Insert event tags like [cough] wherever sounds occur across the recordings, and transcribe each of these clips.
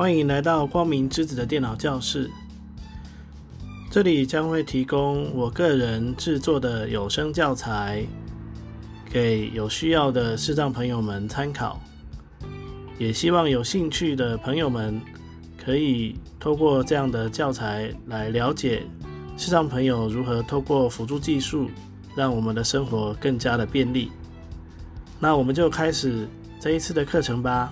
欢迎来到光明之子的电脑教室。这里将会提供我个人制作的有声教材，给有需要的视障朋友们参考。也希望有兴趣的朋友们可以透过这样的教材来了解视障朋友如何透过辅助技术，让我们的生活更加的便利。那我们就开始这一次的课程吧。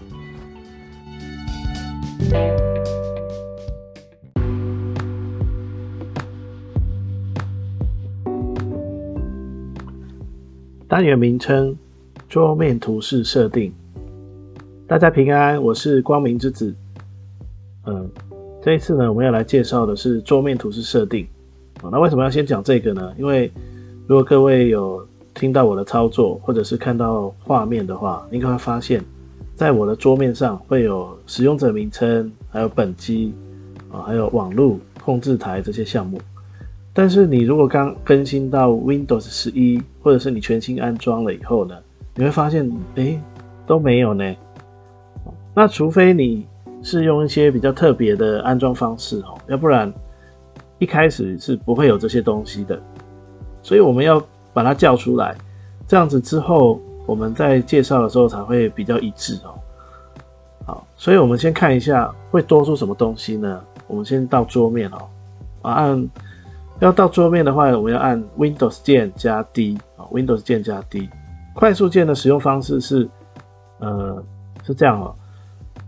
单元名称：桌面图示设定。大家平安，我是光明之子。嗯，这一次呢，我们要来介绍的是桌面图示设定。啊，那为什么要先讲这个呢？因为如果各位有听到我的操作，或者是看到画面的话，应该会发现。在我的桌面上会有使用者名称，还有本机啊，还有网络控制台这些项目。但是你如果刚更新到 Windows 十一，或者是你全新安装了以后呢，你会发现，哎，都没有呢。那除非你是用一些比较特别的安装方式哦，要不然一开始是不会有这些东西的。所以我们要把它叫出来，这样子之后。我们在介绍的时候才会比较一致哦。好，所以我们先看一下会多出什么东西呢？我们先到桌面哦。啊，按要到桌面的话，我们要按 Windows 键加 D 啊，Windows 键加 D。快速键的使用方式是，呃，是这样哦。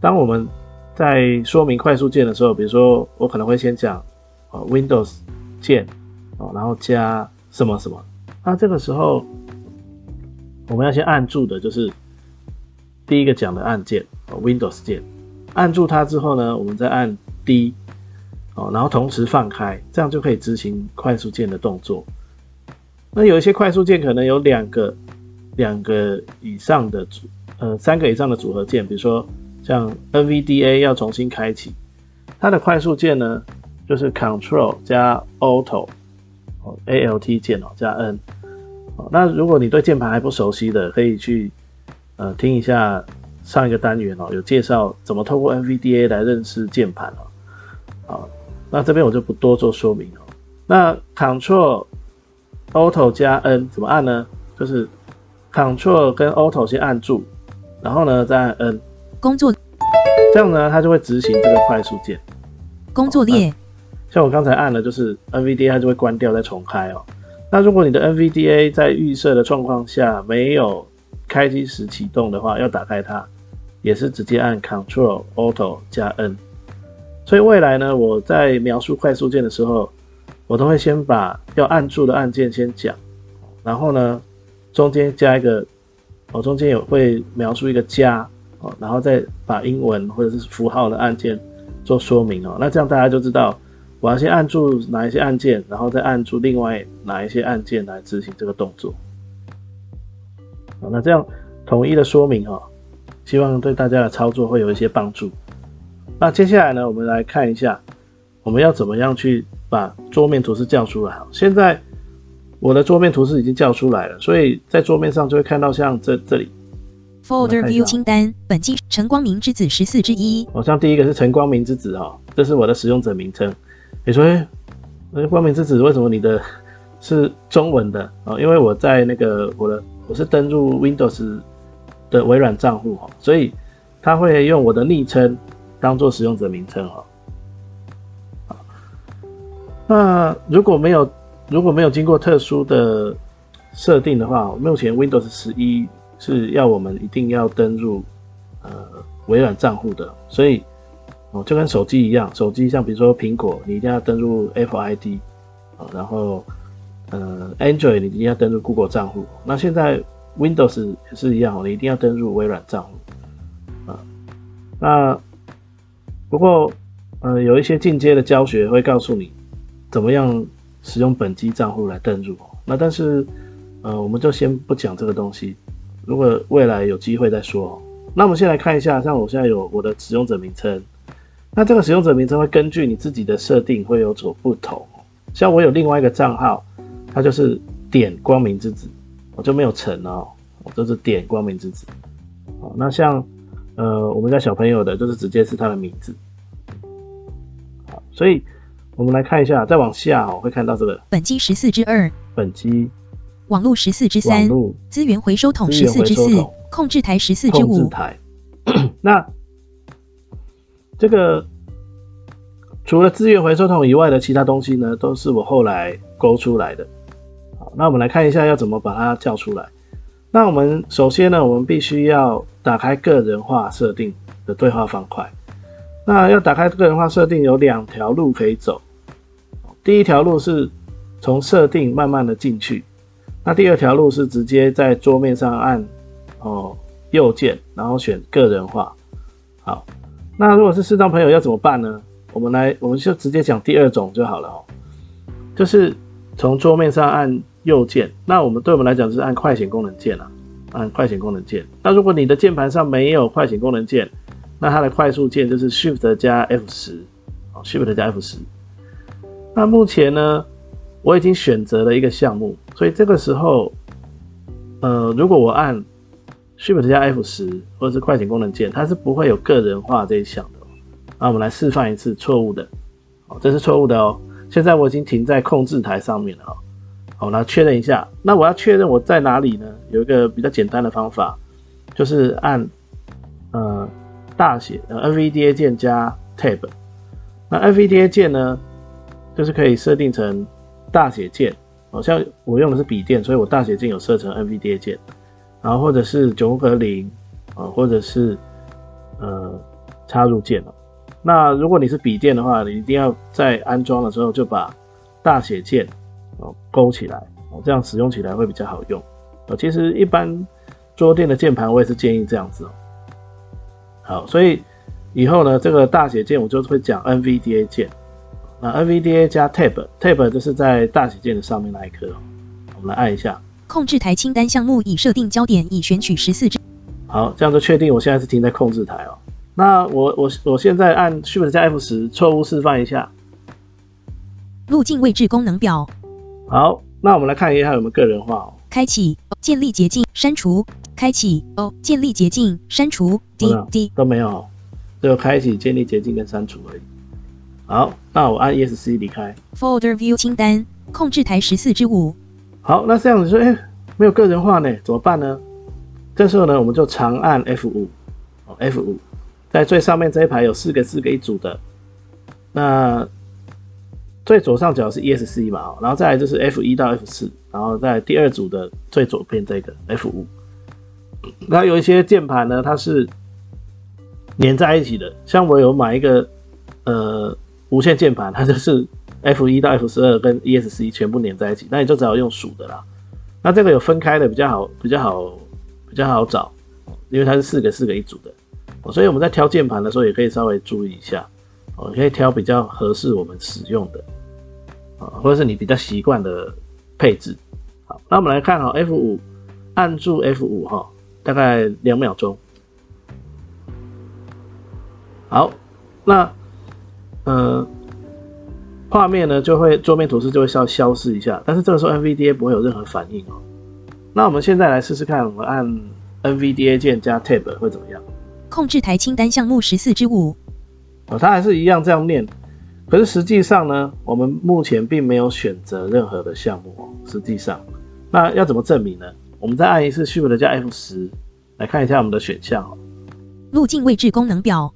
当我们在说明快速键的时候，比如说我可能会先讲啊 Windows 键哦，然后加什么什么。那这个时候。我们要先按住的，就是第一个讲的按键，Windows 键。按住它之后呢，我们再按 D，哦，然后同时放开，这样就可以执行快速键的动作。那有一些快速键可能有两个、两个以上的组，呃，三个以上的组合键，比如说像 NVDA 要重新开启，它的快速键呢，就是 Control 加 Alt，哦，Alt 键哦加 N。那如果你对键盘还不熟悉的，可以去呃听一下上一个单元哦，有介绍怎么透过 NVDA 来认识键盘哦。好，那这边我就不多做说明哦。那 Control Auto 加 N 怎么按呢？就是 Control 跟 Auto 先按住，然后呢再按 N。工作。这样呢，它就会执行这个快速键。工作列。像我刚才按了，就是 NVDA 它就会关掉再重开哦。那如果你的 NVDA 在预设的状况下没有开机时启动的话，要打开它，也是直接按 Control Auto 加 N。所以未来呢，我在描述快速键的时候，我都会先把要按住的按键先讲，然后呢，中间加一个，哦，中间有会描述一个加，哦，然后再把英文或者是符号的按键做说明哦。那这样大家就知道。我要先按住哪一些按键，然后再按住另外哪一些按键来执行这个动作。好，那这样统一的说明哈，希望对大家的操作会有一些帮助。那接下来呢，我们来看一下我们要怎么样去把桌面图示叫出来。现在我的桌面图示已经叫出来了，所以在桌面上就会看到像这这里 Folder View 清单，本机陈光明之子十四之一。好像第一个是陈光明之子哈，这是我的使用者名称。你说，哎，光明之子为什么你的 [laughs] 是中文的啊？因为我在那个我的我是登录 Windows 的微软账户哈，所以他会用我的昵称当做使用者名称哈。那如果没有如果没有经过特殊的设定的话，目前 Windows 十一是要我们一定要登录呃微软账户的，所以。哦，就跟手机一样，手机像比如说苹果，你一定要登录 FID 啊，然后呃 Android 你一定要登录 Google 账户。那现在 Windows 也是一样，你一定要登录微软账户啊。那不过呃有一些进阶的教学会告诉你怎么样使用本机账户来登录。那但是呃我们就先不讲这个东西，如果未来有机会再说。那我们先来看一下，像我现在有我的使用者名称。那这个使用者名称会根据你自己的设定会有所不同。像我有另外一个账号，它就是点光明之子，我就没有成哦，我就是点光明之子。好，那像呃我们家小朋友的，就是直接是他的名字。好所以我们来看一下，再往下哦，会看到这个本机十四之二，本机网络十四之网三，络资源回收桶十四之四控制台十四之五，控制台。[coughs] 那这个除了资源回收桶以外的其他东西呢，都是我后来勾出来的。好，那我们来看一下要怎么把它叫出来。那我们首先呢，我们必须要打开个人化设定的对话方块。那要打开个人化设定有两条路可以走。第一条路是从设定慢慢的进去，那第二条路是直接在桌面上按哦右键，然后选个人化。好，那如果是视障朋友要怎么办呢？我们来，我们就直接讲第二种就好了哦，就是从桌面上按右键。那我们对我们来讲是按快捷功能键啊，按快捷功能键。那如果你的键盘上没有快捷功能键，那它的快速键就是 Shift 加 F 十，哦，Shift 加 F 十。那目前呢，我已经选择了一个项目，所以这个时候，呃，如果我按 Shift 加 F 十或者是快捷功能键，它是不会有个人化这一项的。那我们来示范一次错误的，哦，这是错误的哦。现在我已经停在控制台上面了哦。好，那确认一下。那我要确认我在哪里呢？有一个比较简单的方法，就是按呃大写呃 NVDA 键加 Tab。那 NVDA 键呢，就是可以设定成大写键，好像我用的是笔电，所以我大写键有设成 NVDA 键，然后或者是九和零啊，或者是呃插入键哦。那如果你是笔电的话，你一定要在安装的时候就把大写键哦勾起来哦，这样使用起来会比较好用哦。其实一般桌垫的键盘我也是建议这样子哦。好，所以以后呢，这个大写键我就会讲 NVDA 键，那 NVDA 加 Tab，Tab 就是在大写键的上面那一颗哦。我们来按一下，控制台清单项目已设定焦点，已选取十四只好，这样就确定我现在是停在控制台哦。那我我我现在按 Shift 加 F 十，错误示范一下。路径位置功能表，好，那我们来看一下有没有个人化哦。开启，建立捷径，删除，开启，哦，建立捷径，删除有 D 都没有哦，只有开启、建立捷径跟删除而已。好，那我按 ESC 离开。Folder View 清单，控制台十四之五，好，那这样子说，哎、没有个人化呢，怎么办呢？这时候呢，我们就长按 F 五，哦 F 五，在最上面这一排有四个四个一组的，那最左上角是 ESC 嘛，然后再来就是 F 一到 F 四，然后在第二组的最左边这个 F 五，那有一些键盘呢，它是连在一起的，像我有买一个呃无线键盘，它就是 F 一到 F 十二跟 ESC 全部连在一起，那你就只好用数的啦。那这个有分开的比较好，比较好，比较好找，因为它是四个四个一组的，所以我们在挑键盘的时候也可以稍微注意一下，哦，可以挑比较合适我们使用的，啊，或者是你比较习惯的配置。好，那我们来看哈，F 五按住 F 五哈，大概两秒钟。好，那呃，画面呢就会桌面图示就会消消失一下，但是这个时候 NVDA 不会有任何反应哦。那我们现在来试试看，我们按 NVDA 键加 Tab 会怎么样？控制台清单项目十四之五，哦，它还是一样这样念，可是实际上呢，我们目前并没有选择任何的项目哦。实际上，那要怎么证明呢？我们再按一次 Shift 加 F 十，来看一下我们的选项哦。路径位置功能表，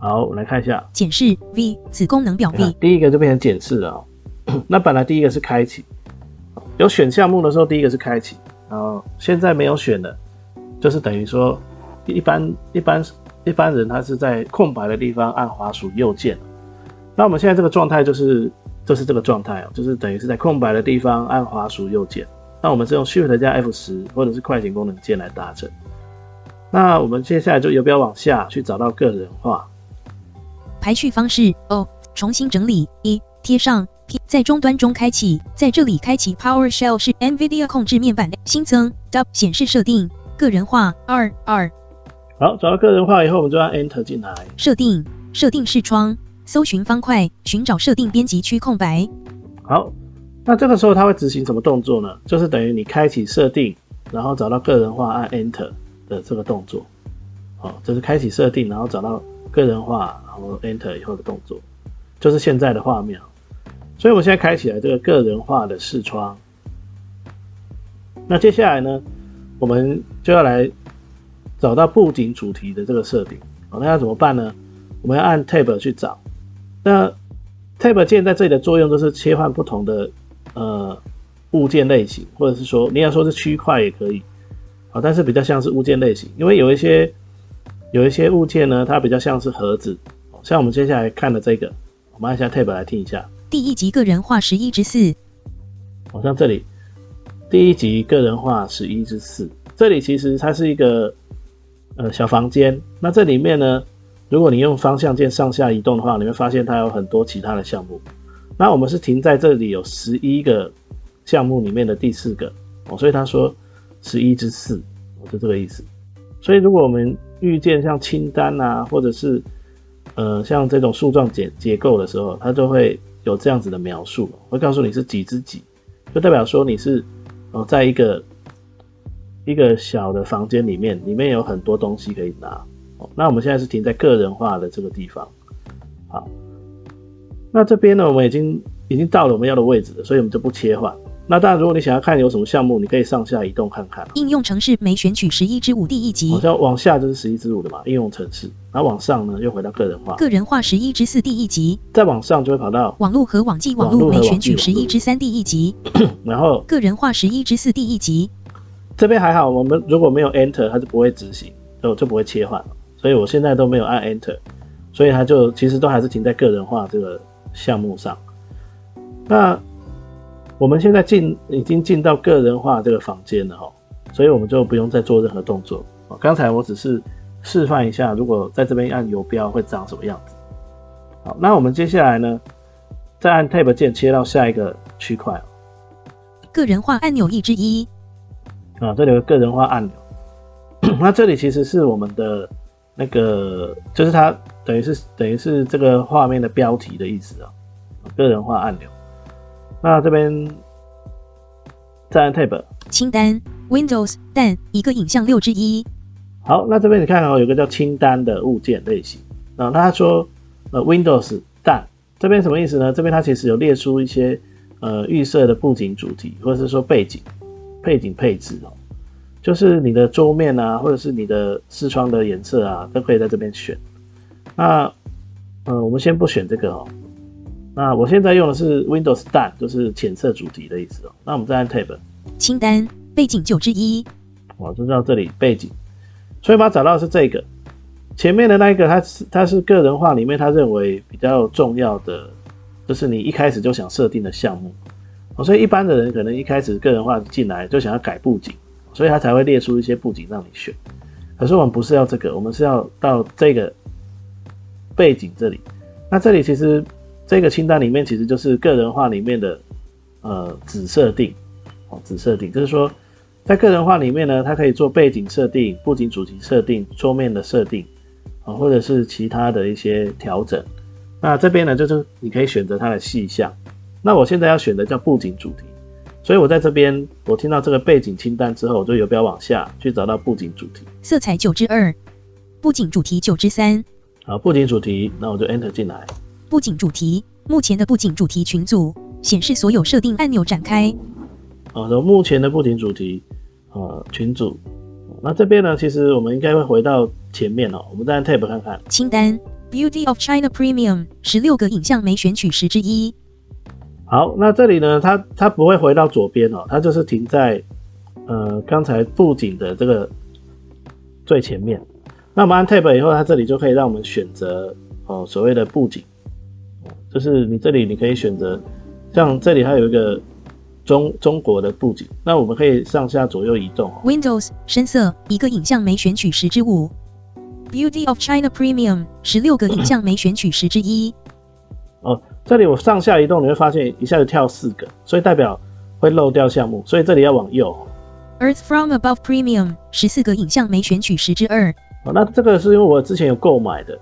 好，我们来看一下，检视 V 子功能表 B，第一个就变成检视了哦。[clears throat] 那本来第一个是开启，有选项目的时候，第一个是开启，然后现在没有选的，就是等于说一般一般一般人他是在空白的地方按滑鼠右键。那我们现在这个状态就是就是这个状态哦，就是等于是在空白的地方按滑鼠右键。那我们是用 Shift 加 F 十或者是快捷功能键来达成。那我们接下来就要不要往下去找到个人化？排序方式哦，重新整理。一贴上。P 在终端中开启，在这里开启 PowerShell 是 NVIDIA 控制面板新增。W 显示设定。个人化。二二。好，找到个人化以后，我们就按 Enter 进来。设定。设定视窗。搜寻方块。寻找设定编辑区空白。好，那这个时候它会执行什么动作呢？就是等于你开启设定，然后找到个人化，按 Enter 的这个动作。好，这是开启设定，然后找到个人化，然后 Enter 以后的动作。就是现在的画面。所以我们现在开起来这个个人化的视窗。那接下来呢，我们就要来找到布景主题的这个设定。好，那要怎么办呢？我们要按 Tab 去找。那 Tab 键在这里的作用就是切换不同的呃物件类型，或者是说你要说是区块也可以。好，但是比较像是物件类型，因为有一些有一些物件呢，它比较像是盒子。像我们接下来看的这个，我们按下 Tab 来听一下。第一集个人化十一之四。好像这里。第一集个人化十一之四，这里其实它是一个呃小房间。那这里面呢，如果你用方向键上下移动的话，你会发现它有很多其他的项目。那我们是停在这里有十一个项目里面的第四个哦，所以他说十一之四，我是这个意思。所以如果我们遇见像清单啊，或者是呃像这种树状结结构的时候，它就会有这样子的描述，会告诉你是几只几，就代表说你是。哦，在一个一个小的房间里面，里面有很多东西可以拿。哦，那我们现在是停在个人化的这个地方。好，那这边呢，我们已经已经到了我们要的位置了，所以我们就不切换。那当然，如果你想要看有什么项目，你可以上下移动看看。应用程式没选取十一之五第一集，好像往下就是十一之五的嘛。应用程式，然后往上呢又回到个人化。个人化十一之四第一集，再往上就会跑到网络和网际网络没选取十一之三第一集，[coughs] 然后个人化十一之四第一集。这边还好，我们如果没有 Enter，它就不会执行，就就不会切换。所以我现在都没有按 Enter，所以它就其实都还是停在个人化这个项目上。那。我们现在进已经进到个人化这个房间了哈，所以我们就不用再做任何动作。刚才我只是示范一下，如果在这边按游标会长什么样子。好，那我们接下来呢，再按 Tab 键切到下一个区块。个人化按钮一之一。啊，这里有个人化按钮。[clears throat] 那这里其实是我们的那个，就是它等于是等于是这个画面的标题的意思啊。个人化按钮。那这边再按 Tab 清单 Windows 但一个影像六之一。好，那这边你看哦，有个叫清单的物件类型啊。那他说呃 Windows 但这边什么意思呢？这边它其实有列出一些呃预设的布景主题，或者是说背景背景配置哦，就是你的桌面啊，或者是你的视窗的颜色啊，都可以在这边选。那呃，我们先不选这个哦。那我现在用的是 Windows Dan，就是浅色主题的意思哦。那我们再按 Tab，清单背景九之一，我就到这里背景，所以把找到的是这个前面的那一个，它是它是个人化里面他认为比较重要的，就是你一开始就想设定的项目哦。所以一般的人可能一开始个人化进来就想要改布景，所以他才会列出一些布景让你选。可是我们不是要这个，我们是要到这个背景这里。那这里其实。这个清单里面其实就是个人化里面的呃子设定，哦子设定，就是说在个人化里面呢，它可以做背景设定、布景主题设定、桌面的设定啊，或者是其他的一些调整。那这边呢，就是你可以选择它的细项。那我现在要选的叫布景主题，所以我在这边我听到这个背景清单之后，我就游标往下去找到布景主题。色彩九之二，布景主题九之三。好，布景主题，那我就 Enter 进来。布景主题，目前的布景主题群组显示所有设定按钮展开。好的，目前的布景主题，呃，群组。那这边呢，其实我们应该会回到前面哦。我们再按 Tab 看看。清单，Beauty of China Premium，十六个影像没选取十之一。好，那这里呢，它它不会回到左边哦，它就是停在呃刚才布景的这个最前面。那我们按 Tab 以后，它这里就可以让我们选择哦所谓的布景。就是你这里你可以选择，像这里还有一个中中国的布景，那我们可以上下左右移动。Windows 深色一个影像没选取十之五，Beauty of China Premium 十六个影像没选取十之一。哦，这里我上下移动，你会发现一下子跳四个，所以代表会漏掉项目，所以这里要往右。Earth from Above Premium 十四个影像没选取十之二。哦，那这个是因为我之前有购买的。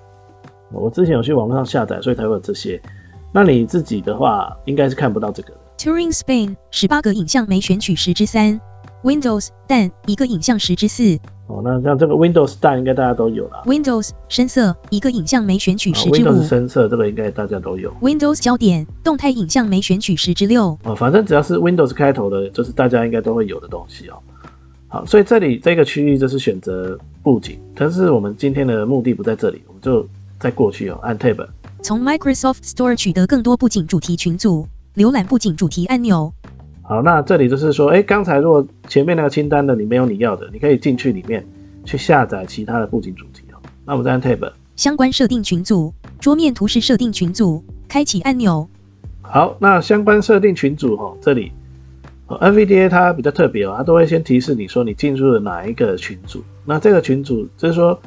我之前有去网络上下载，所以才会有这些。那你自己的话，应该是看不到这个。Touring Spain 十八个影像没选取十之三，Windows 但一个影像十之四。哦，那像这个 Windows 淡应该大家都有了。Windows 深色一个影像没选取啊十之五 Windows 深色这个应该大家都有。，Windows 焦点动态影像没选取十之六。哦，反正只要是 Windows 开头的，就是大家应该都会有的东西哦。好，所以这里这个区域就是选择布景，但是我们今天的目的不在这里，我们就在过去哦，按 Tab。从 Microsoft Store 取得更多布景主题群组，浏览布景主题按钮。好，那这里就是说，哎，刚才如果前面那个清单的你没有你要的，你可以进去里面去下载其他的布景主题哦。那我们再按 Tab。相关设定群组，桌面图示设定群组，开启按钮。好，那相关设定群组哦，这里、哦、NVDA 它比较特别哦，它都会先提示你说你进入了哪一个群组。那这个群组就是说，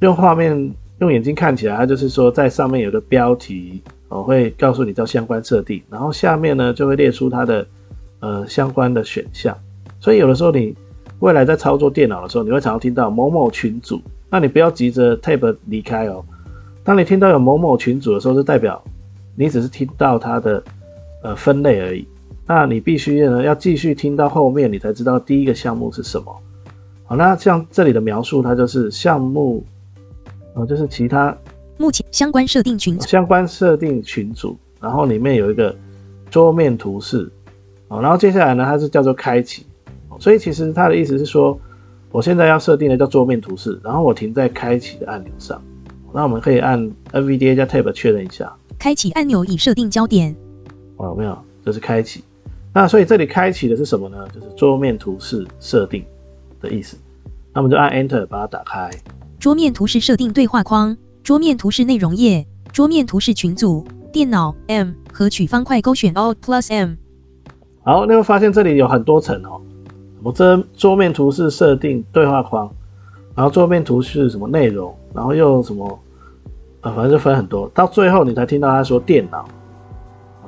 用画面用眼睛看起来，它就是说在上面有个标题哦，会告诉你叫相关设定，然后下面呢就会列出它的呃相关的选项。所以有的时候你未来在操作电脑的时候，你会常常听到某某群组，那你不要急着 Tab 离开哦。当你听到有某某群组的时候，就代表你只是听到它的呃分类而已。那你必须呢要继续听到后面，你才知道第一个项目是什么。好，那像这里的描述，它就是项目，呃，就是其他目前相关设定群组，相关设定群组，然后里面有一个桌面图示，哦，然后接下来呢，它是叫做开启，所以其实它的意思是说，我现在要设定的叫桌面图示，然后我停在开启的按钮上，那我们可以按 NVDA 加 Tab 确认一下，开启按钮已设定焦点。哦，有没有？这是开启。那所以这里开启的是什么呢？就是桌面图示设定的意思。那我们就按 Enter 把它打开。桌面图示设定对话框，桌面图示内容页，桌面图示群组，电脑 M 和取方块勾选 Alt Plus M。好，你会发现这里有很多层哦。我这桌面图示设定对话框，然后桌面图示什么内容，然后又什么，啊，反正就分很多。到最后你才听到他说电脑，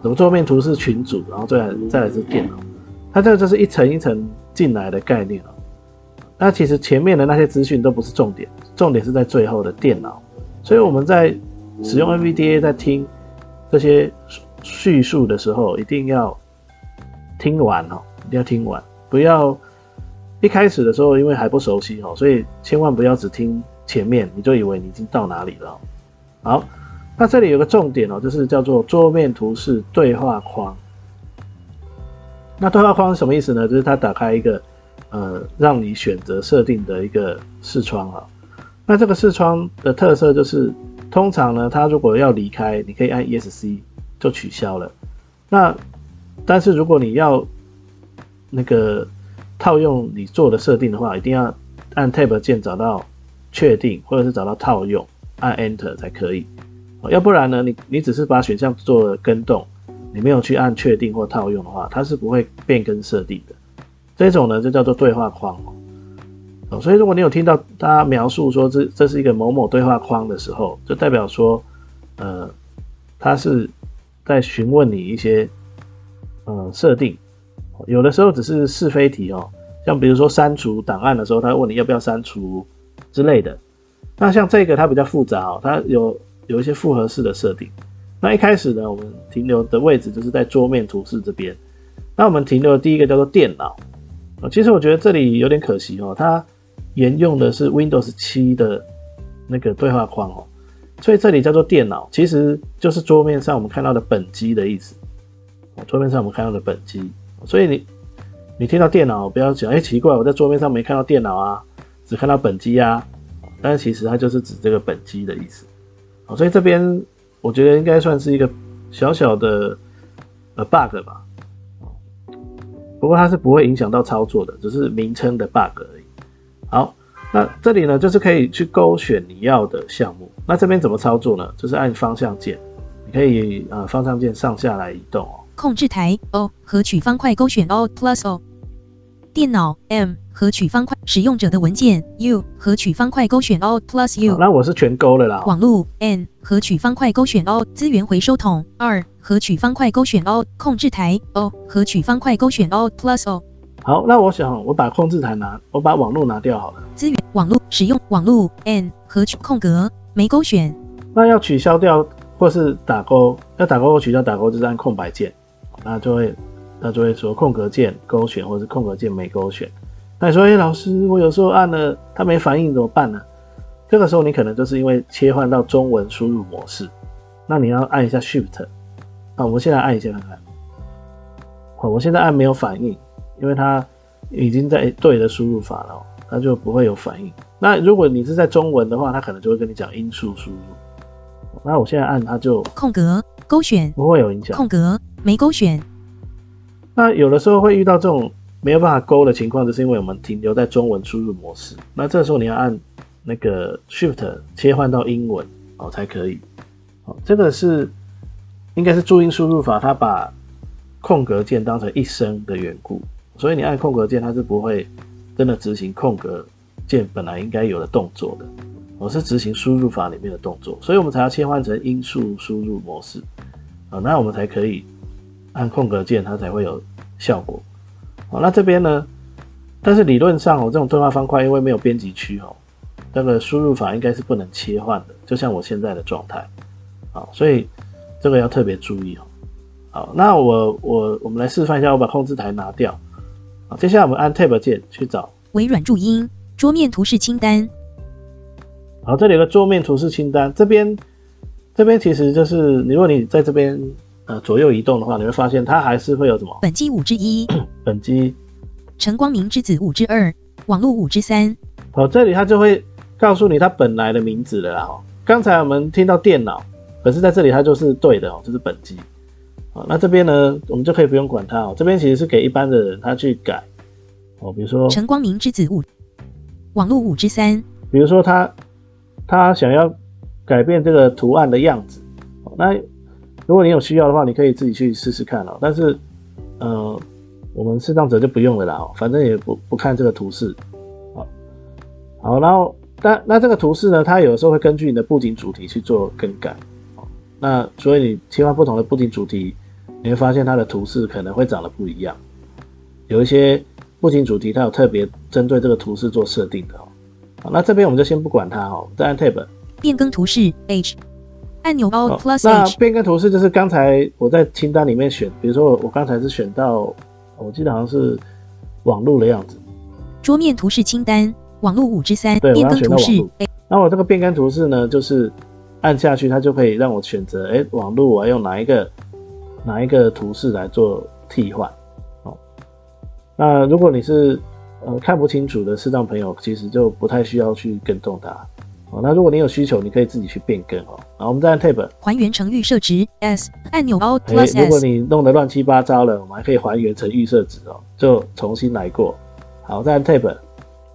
什么桌面图示群组，然后再来再来是电脑。它这个就是一层一层进来的概念哦。那其实前面的那些资讯都不是重点，重点是在最后的电脑。所以我们在使用 NVDA 在听这些叙述的时候，一定要听完哦，一定要听完，不要一开始的时候因为还不熟悉哦，所以千万不要只听前面，你就以为你已经到哪里了。好，那这里有个重点哦，就是叫做桌面图示对话框。那对话框是什么意思呢？就是它打开一个呃，让你选择设定的一个视窗啊。那这个视窗的特色就是，通常呢，它如果要离开，你可以按 ESC 就取消了。那但是如果你要那个套用你做的设定的话，一定要按 Tab 键找到确定，或者是找到套用，按 Enter 才可以。要不然呢，你你只是把选项做了跟动，你没有去按确定或套用的话，它是不会变更设定的。这种呢就叫做对话框哦。所以如果你有听到大家描述说这这是一个某某对话框的时候，就代表说，呃，它是在询问你一些呃设定，有的时候只是是非题哦，像比如说删除档案的时候，他问你要不要删除之类的。那像这个它比较复杂哦，它有有一些复合式的设定。那一开始呢，我们停留的位置就是在桌面图示这边。那我们停留的第一个叫做电脑，其实我觉得这里有点可惜哦，它沿用的是 Windows 七的那个对话框哦，所以这里叫做电脑，其实就是桌面上我们看到的本机的意思。桌面上我们看到的本机，所以你你听到电脑不要讲，哎、奇怪，我在桌面上没看到电脑啊，只看到本机啊，但是其实它就是指这个本机的意思。好，所以这边我觉得应该算是一个小小的呃 bug 吧。不过它是不会影响到操作的，只是名称的 bug 而已。好，那这里呢就是可以去勾选你要的项目。那这边怎么操作呢？就是按方向键，你可以呃方向键上下来移动哦。控制台 O 和取方块勾选 Alt Plus O。电脑 M 和取方块使用者的文件 U 和取方块勾选 Alt Plus U。那我是全勾了啦。网络 N 和取方块勾选 Alt 资源回收桶 R 和取方块勾选 Alt 控制台 O 和取方块勾选 Alt Plus O 好，那我想我把控制台拿，我把网络拿掉好了。资源网络使用网络 N 和取空格没勾选那要取消掉或是打勾，要打勾或取消打勾就是按空白键，那就会那就会说空格键勾选或是空格键没勾选。那你说，哎，老师，我有时候按了它没反应怎么办呢？这个时候你可能就是因为切换到中文输入模式，那你要按一下 Shift。啊，我们现在按一下看看。好，我现在按没有反应，因为它已经在对的输入法了，它就不会有反应。那如果你是在中文的话，它可能就会跟你讲音数输入。那我现在按它就空格勾选，不会有影响。空格没勾选。那有的时候会遇到这种没有办法勾的情况，就是因为我们停留在中文输入模式。那这时候你要按那个 Shift 切换到英文哦才可以。哦，这个是应该是注音输入法，它把空格键当成一声的缘故，所以你按空格键，它是不会真的执行空格键本来应该有的动作的。我是执行输入法里面的动作，所以我们才要切换成音速输入模式啊，那我们才可以按空格键，它才会有效果。好，那这边呢？但是理论上哦，这种对话方块因为没有编辑区哦，那个输入法应该是不能切换的，就像我现在的状态啊，所以这个要特别注意哦。好，那我我我们来示范一下，我把控制台拿掉。好，接下来我们按 Tab 键去找微软注音桌面图示清单。好，这里有个桌面图示清单，这边这边其实就是你如果你在这边呃左右移动的话，你会发现它还是会有什么本机五之一，[coughs] 本机陈光明之子五之二，网络五之三。好，这里它就会告诉你它本来的名字了啦。哦，刚才我们听到电脑，可是在这里它就是对的哦，这是本机。好，那这边呢，我们就可以不用管它哦。这边其实是给一般的人他去改哦，比如说陈光明之子五，网络五之三。比如说他他想要改变这个图案的样子，那如果你有需要的话，你可以自己去试试看哦。但是呃，我们适当者就不用了啦，反正也不不看这个图示。好，好，然后但那这个图示呢，它有时候会根据你的布景主题去做更改。那所以你切换不同的布景主题，你会发现它的图示可能会长得不一样。有一些布景主题它有特别针对这个图示做设定的哦。好，那这边我们就先不管它哦，再按 Tab 变更图示 H 按钮 Alt Plus 那变更图示就是刚才我在清单里面选，比如说我我刚才是选到，我记得好像是网络的样子。桌面图示清单网络五之三对，变更图示。那我这个变更图示呢，就是按下去，它就可以让我选择，哎，网络我要用哪一个哪一个图示来做替换。哦，那如果你是呃，看不清楚的视障朋友，其实就不太需要去跟动它。哦，那如果你有需求，你可以自己去变更哦。好，我们再按 Tab 还原成预设值 S 按钮 Alt Plus S。如果你弄得乱七八糟了，我们还可以还原成预设值哦，就重新来过。好，再按 Tab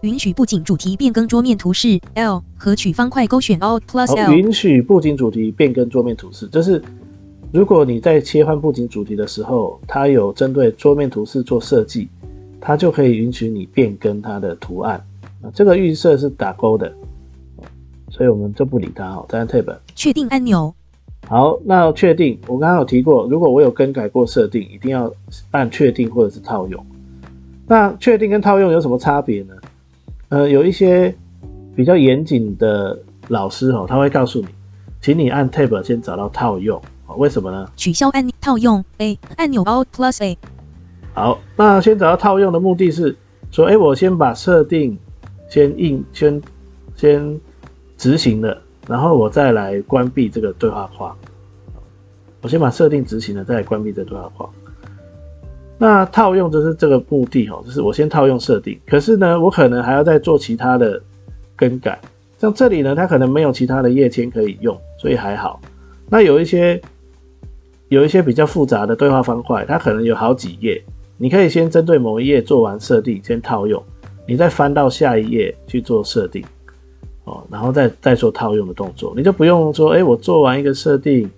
允许布景主题变更桌面图示 L 和取方块勾选 Alt Plus L。允许布景主题变更桌面图示，就是如果你在切换布景主题的时候，它有针对桌面图示做设计。它就可以允许你变更它的图案啊，这个预设是打勾的，所以我们就不理它哦。再按 Tab 确定按钮。好，那确定，我刚刚有提过，如果我有更改过设定，一定要按确定或者是套用。那确定跟套用有什么差别呢？呃，有一些比较严谨的老师哦，他会告诉你，请你按 Tab 先找到套用，为什么呢？取消按套用 A 按钮 Alt Plus A。好，那先找到套用的目的是说，哎，我先把设定先印先先执行了，然后我再来关闭这个对话框。我先把设定执行了，再来关闭这对话框。那套用就是这个目的哦，就是我先套用设定，可是呢，我可能还要再做其他的更改。像这里呢，它可能没有其他的页签可以用，所以还好。那有一些有一些比较复杂的对话方块，它可能有好几页。你可以先针对某一页做完设定，先套用，你再翻到下一页去做设定，哦，然后再再做套用的动作，你就不用说，哎，我做完一个设定，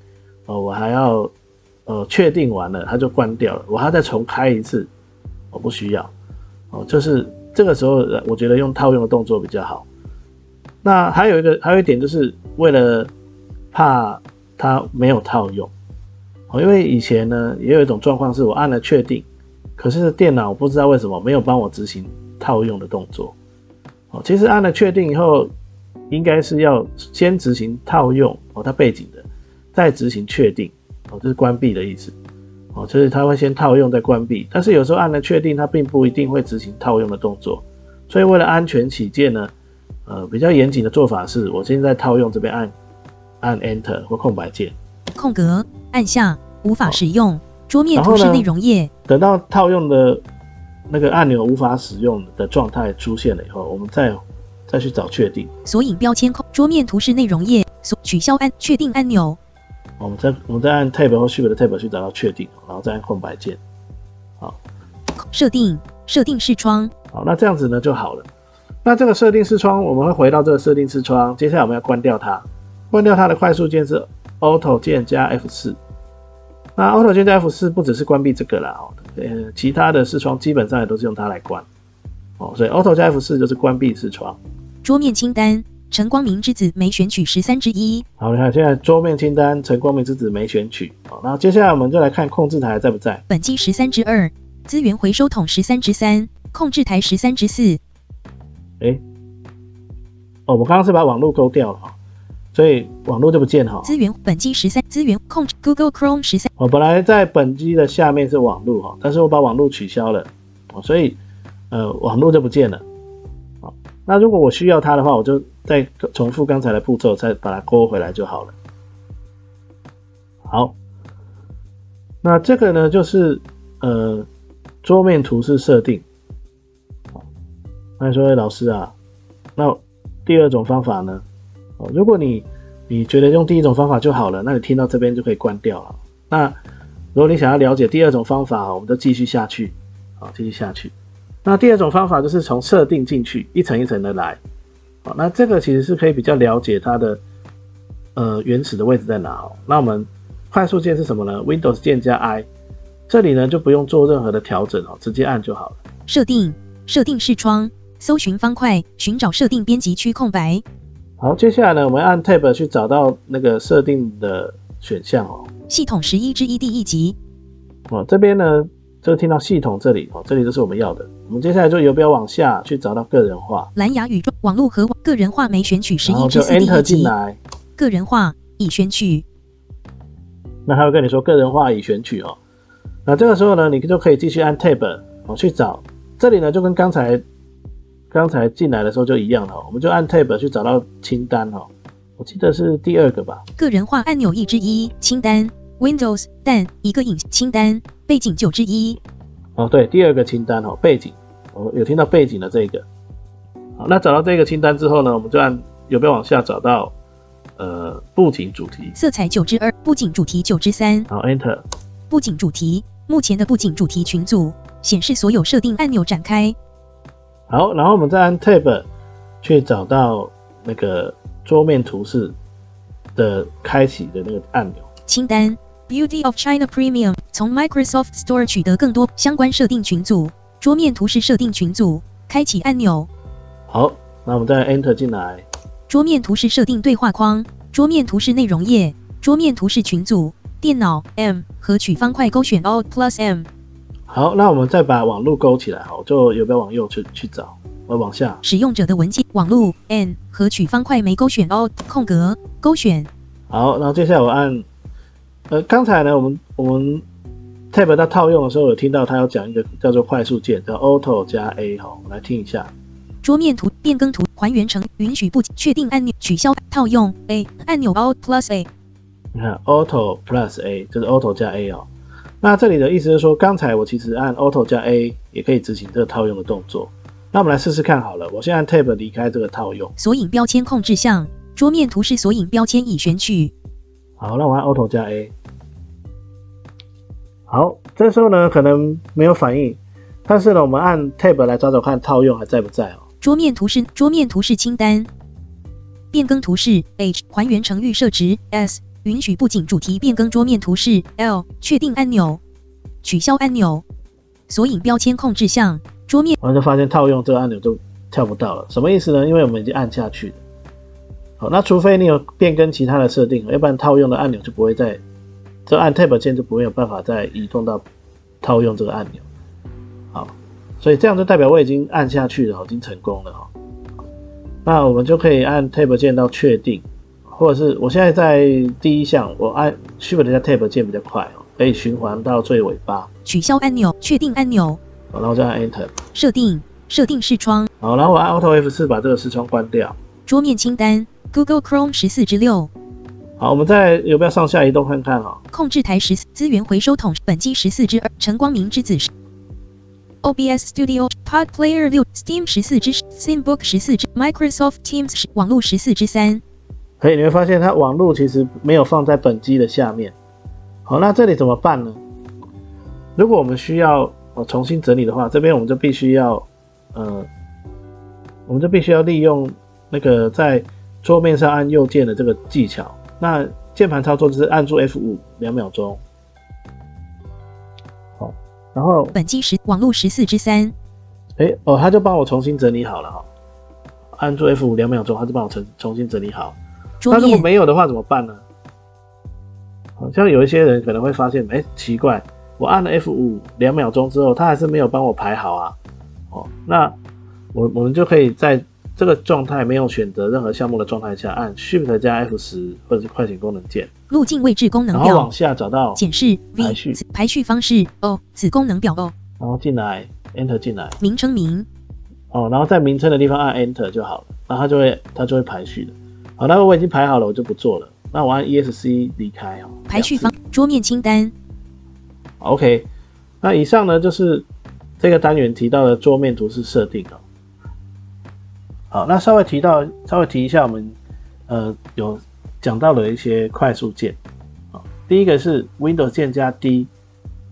哦，我还要，呃，确定完了它就关掉了，我还要再重开一次，我不需要，哦，就是这个时候我觉得用套用的动作比较好。那还有一个还有一点就是为了怕它没有套用，哦，因为以前呢也有一种状况是我按了确定。可是电脑不知道为什么没有帮我执行套用的动作。哦，其实按了确定以后，应该是要先执行套用哦，它背景的，再执行确定哦，这是关闭的意思。哦，就是它会先套用再关闭。但是有时候按了确定，它并不一定会执行套用的动作。所以为了安全起见呢，呃，比较严谨的做法是，我现在套用这边按按 Enter 或空白键，空格按下无法使用。桌面图示内容页，等到套用的那个按钮无法使用的状态出现了以后，我们再再去找确定。索引标签空桌面图示内容页，所取消按确定按钮，我们再我们再按 Tab 或 Shift 的 Tab 去找到确定，然后再按空白键。好设定设定视窗，好，那这样子呢就好了。那这个设定视窗，我们会回到这个设定视窗，接下来我们要关掉它。关掉它的快速键是 Auto 键加 F 四。那 Auto 键加 F 四不只是关闭这个啦，哦，呃，其他的视窗基本上也都是用它来关。哦，所以 Auto 加 F 四就是关闭视窗。桌面清单陈光明之子没选取十三之一，好，你看现在桌面清单陈光明之子没选取。好，然后接下来我们就来看控制台在不在。本机十三之二，资源回收桶十三之三，控制台十三之四，诶，哦，我们刚刚是把网络勾掉了哈，所以网络就不见哈。资源本机十三资源控制 Google Chrome 十三我本来在本机的下面是网络哈，但是我把网络取消了，哦所以呃网络就不见了。那如果我需要它的话，我就再重复刚才的步骤，再把它勾回来就好了。好，那这个呢就是呃桌面图示设定。好，那你说老师啊，那第二种方法呢？哦，如果你你觉得用第一种方法就好了，那你听到这边就可以关掉了。那如果你想要了解第二种方法，我们就继续下去，好，继续下去。那第二种方法就是从设定进去，一层一层的来。好，那这个其实是可以比较了解它的呃原始的位置在哪哦。那我们快速键是什么呢？Windows 键加 I，这里呢就不用做任何的调整哦，直接按就好了。设定设定视窗搜寻方块寻找设定编辑区空白好，接下来呢，我们按 Tab 去找到那个设定的选项哦。系统十一之一第一集哦，这边呢就听到系统这里哦，这里就是我们要的。我们接下来就游标往下去找到个人化，蓝牙宇宙网络和个人化没选取十一之四第 Enter 一进来。个人化已选取那他会跟你说个人化已选取哦。那这个时候呢，你就可以继续按 Tab 哦去找，这里呢就跟刚才刚才进来的时候就一样了哦，我们就按 Tab 去找到清单哦。我记得是第二个吧，个人化按钮一之一清单 Windows 但一个影清单背景九之一哦对，第二个清单哦，背景，我有听到背景的这个。好，那找到这个清单之后呢，我们就按有没有往下找到呃布景主题，色彩九之二布景主题九之三然后 Enter。布景主题目前的布景主题群组显示所有设定按钮展开好，然后我们再按 Tab 去找到那个桌面图示的开启的那个按钮。清单 Beauty of China Premium 从 Microsoft Store 取得更多相关设定群组桌面图示设定群组开启按钮好，那我们再 Enter 进来。桌面图示设定对话框桌面图示内容页桌面图示群组电脑 M 和取方块勾选 Alt Plus M 好，那我们再把网络勾起来，好，就游标往右去去找，我往下。使用者的文件网络 N 和取方块没勾选 Alt 空格勾选好，然后接下来我按，呃，刚才呢，我们我们 Tab 它套用的时候有听到它有讲一个叫做快速键，叫 Auto 加 A，哈，我们来听一下。桌面图变更图还原成允许不确定按钮取消套用 A 按钮 Alt Plus A 你看 Auto Plus A 就是 Auto 加 A 哦。那这里的意思是说，刚才我其实按 Auto 加 A 也可以执行这个套用的动作。那我们来试试看好了，我先按 Tab 离开这个套用。索引标签控制项，桌面图示索引标签已选取。好，那我按 Auto 加 A。好，这时候呢可能没有反应，但是呢我们按 Tab 来找找看套用还在不在哦。桌面图示桌面图示清单，变更图示 H 还原成预设值 S 允许布景主题变更桌面图示 L 确定按钮取消按钮索引标签控制项桌面我就发现套用这个按钮就跳不到了，什么意思呢？因为我们已经按下去了。好，那除非你有变更其他的设定，要不然套用的按钮就不会再，这按 Tab 键就不会有办法再移动到套用这个按钮。好，所以这样就代表我已经按下去了，已经成功了哈。那我们就可以按 Tab 键到确定，或者是我现在在第一项，我按 Shift 加 Tab 键比较快哦，可以循环到最尾巴，取消按钮确定按钮好然后再按 Enter。设定设定视窗，好，然后我按 Auto F 四把这个视窗关掉。桌面清单，Google Chrome 十四至六，好，我们再有没有上下移动看看哈？控制台十四，资源回收桶，本机十四之二，陈光明之子，OBS Studio Pod Player 六，Steam 十四之 ThinkBook 十四之 Microsoft Teams 网络十四之三。可以，你会发现它网络其实没有放在本机的下面。好，那这里怎么办呢？如果我们需要呃重新整理的话，这边我们就必须要呃，我们就必须要利用那个在桌面上按右键的这个技巧。那键盘操作就是按住 F 五两秒钟。好，然后本机十网络十四之三。哎哦，他就帮我重新整理好了哈。按住 F 五两秒钟，他就帮我重重新整理好。那如果没有的话怎么办呢？好像有一些人可能会发现，哎，奇怪，我按了 F 五两秒钟之后，它还是没有帮我排好啊。哦，那我我们就可以在这个状态没有选择任何项目的状态下，按 Shift 加 F 十或者是快捷功能键，路径位置功能表，然后往下找到检视排序排序方式哦，子功能表哦，然后进来 Enter 进来名称名哦，然后在名称的地方按 Enter 就好了，然后它就会它就会排序的。好，那我已经排好了，我就不做了。那我按 ESC 离开哦。排序方桌面清单。OK，那以上呢就是这个单元提到的桌面图示设定哦。好，那稍微提到稍微提一下，我们呃有讲到了一些快速键啊。第一个是 Windows 键加 D，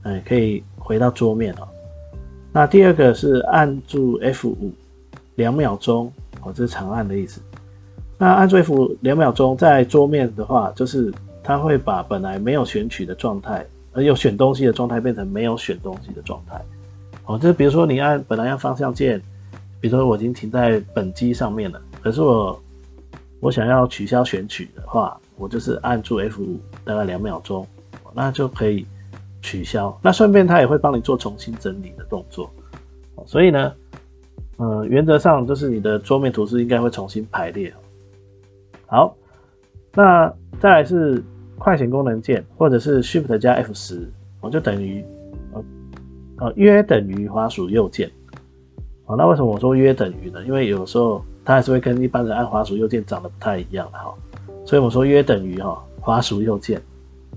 哎，可以回到桌面哦。那第二个是按住 F 五两秒钟，哦，这是长按的意思。那按住 F 五两秒钟，在桌面的话，就是它会把本来没有选取的状态，而有选东西的状态变成没有选东西的状态。哦，就是比如说你按本来按方向键，比如说我已经停在本机上面了，可是我我想要取消选取的话，我就是按住 F 五大概两秒钟，那就可以取消。那顺便它也会帮你做重新整理的动作。所以呢，呃，原则上就是你的桌面图示应该会重新排列。好，那再来是快捷功能键，或者是 Shift 加 F 十，我就等于呃呃约等于滑鼠右键。哦，那为什么我说约等于呢？因为有时候它还是会跟一般人按滑鼠右键长得不太一样哈，所以我说约等于哈滑鼠右键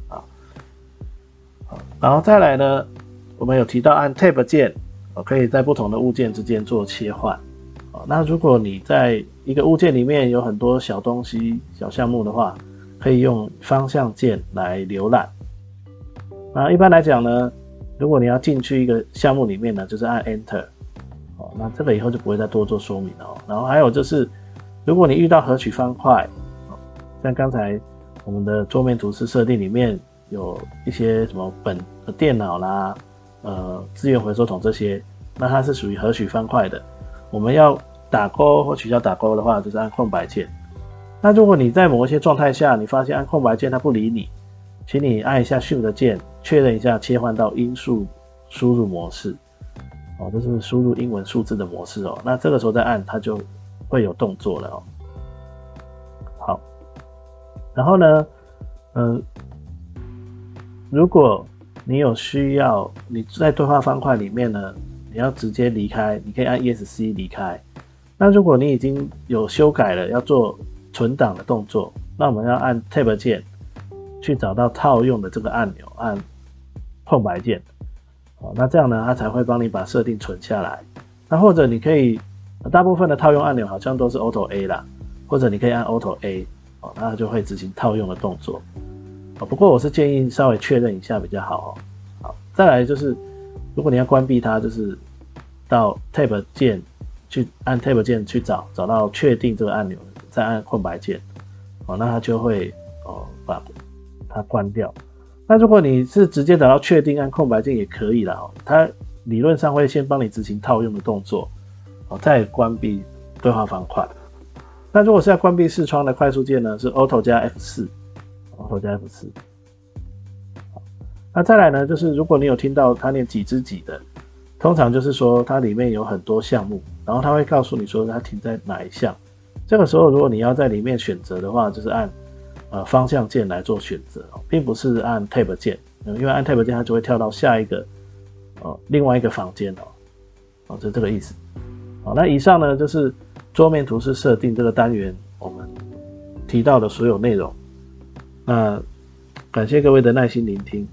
啊。然后再来呢，我们有提到按 Tab 键，我可以在不同的物件之间做切换。那如果你在一个物件里面有很多小东西、小项目的话，可以用方向键来浏览。那一般来讲呢，如果你要进去一个项目里面呢，就是按 Enter。那这个以后就不会再多做说明了。哦然后还有就是，如果你遇到合取方块，像刚才我们的桌面图示设定里面有一些什么本电脑啦、呃资源回收桶这些，那它是属于合取方块的。我们要打勾或取消打勾的话，就是按空白键。那如果你在某一些状态下，你发现按空白键它不理你，请你按一下 Shift 键，确认一下切换到音速输入模式。哦，这是输入英文数字的模式哦。那这个时候再按，它就会有动作了哦。好，然后呢，嗯，如果你有需要，你在对话方块里面呢？你要直接离开，你可以按 ESC 离开。那如果你已经有修改了，要做存档的动作，那我们要按 Tab 键去找到套用的这个按钮，按空白键。好，那这样呢，它才会帮你把设定存下来。那或者你可以，大部分的套用按钮好像都是 Auto A 啦，或者你可以按 Auto A，哦，那它就会执行套用的动作。哦，不过我是建议稍微确认一下比较好哦。好，再来就是。如果你要关闭它，就是到 Tab 键去按 Tab 键去找，找到确定这个按钮，再按空白键，哦，那它就会哦把它关掉。那如果你是直接找到确定按空白键也可以了哦，它理论上会先帮你执行套用的动作，哦，再关闭对话方块。那如果是要关闭视窗的快速键呢，是 Auto 加 F 四，Auto 加 F 四。那再来呢，就是如果你有听到它念几只几的，通常就是说它里面有很多项目，然后它会告诉你说它停在哪一项。这个时候，如果你要在里面选择的话，就是按呃方向键来做选择，并不是按 Tab 键，因为按 Tab 键它就会跳到下一个呃另外一个房间哦，哦，就这个意思。好，那以上呢就是桌面图示设定这个单元我们提到的所有内容。那感谢各位的耐心聆听。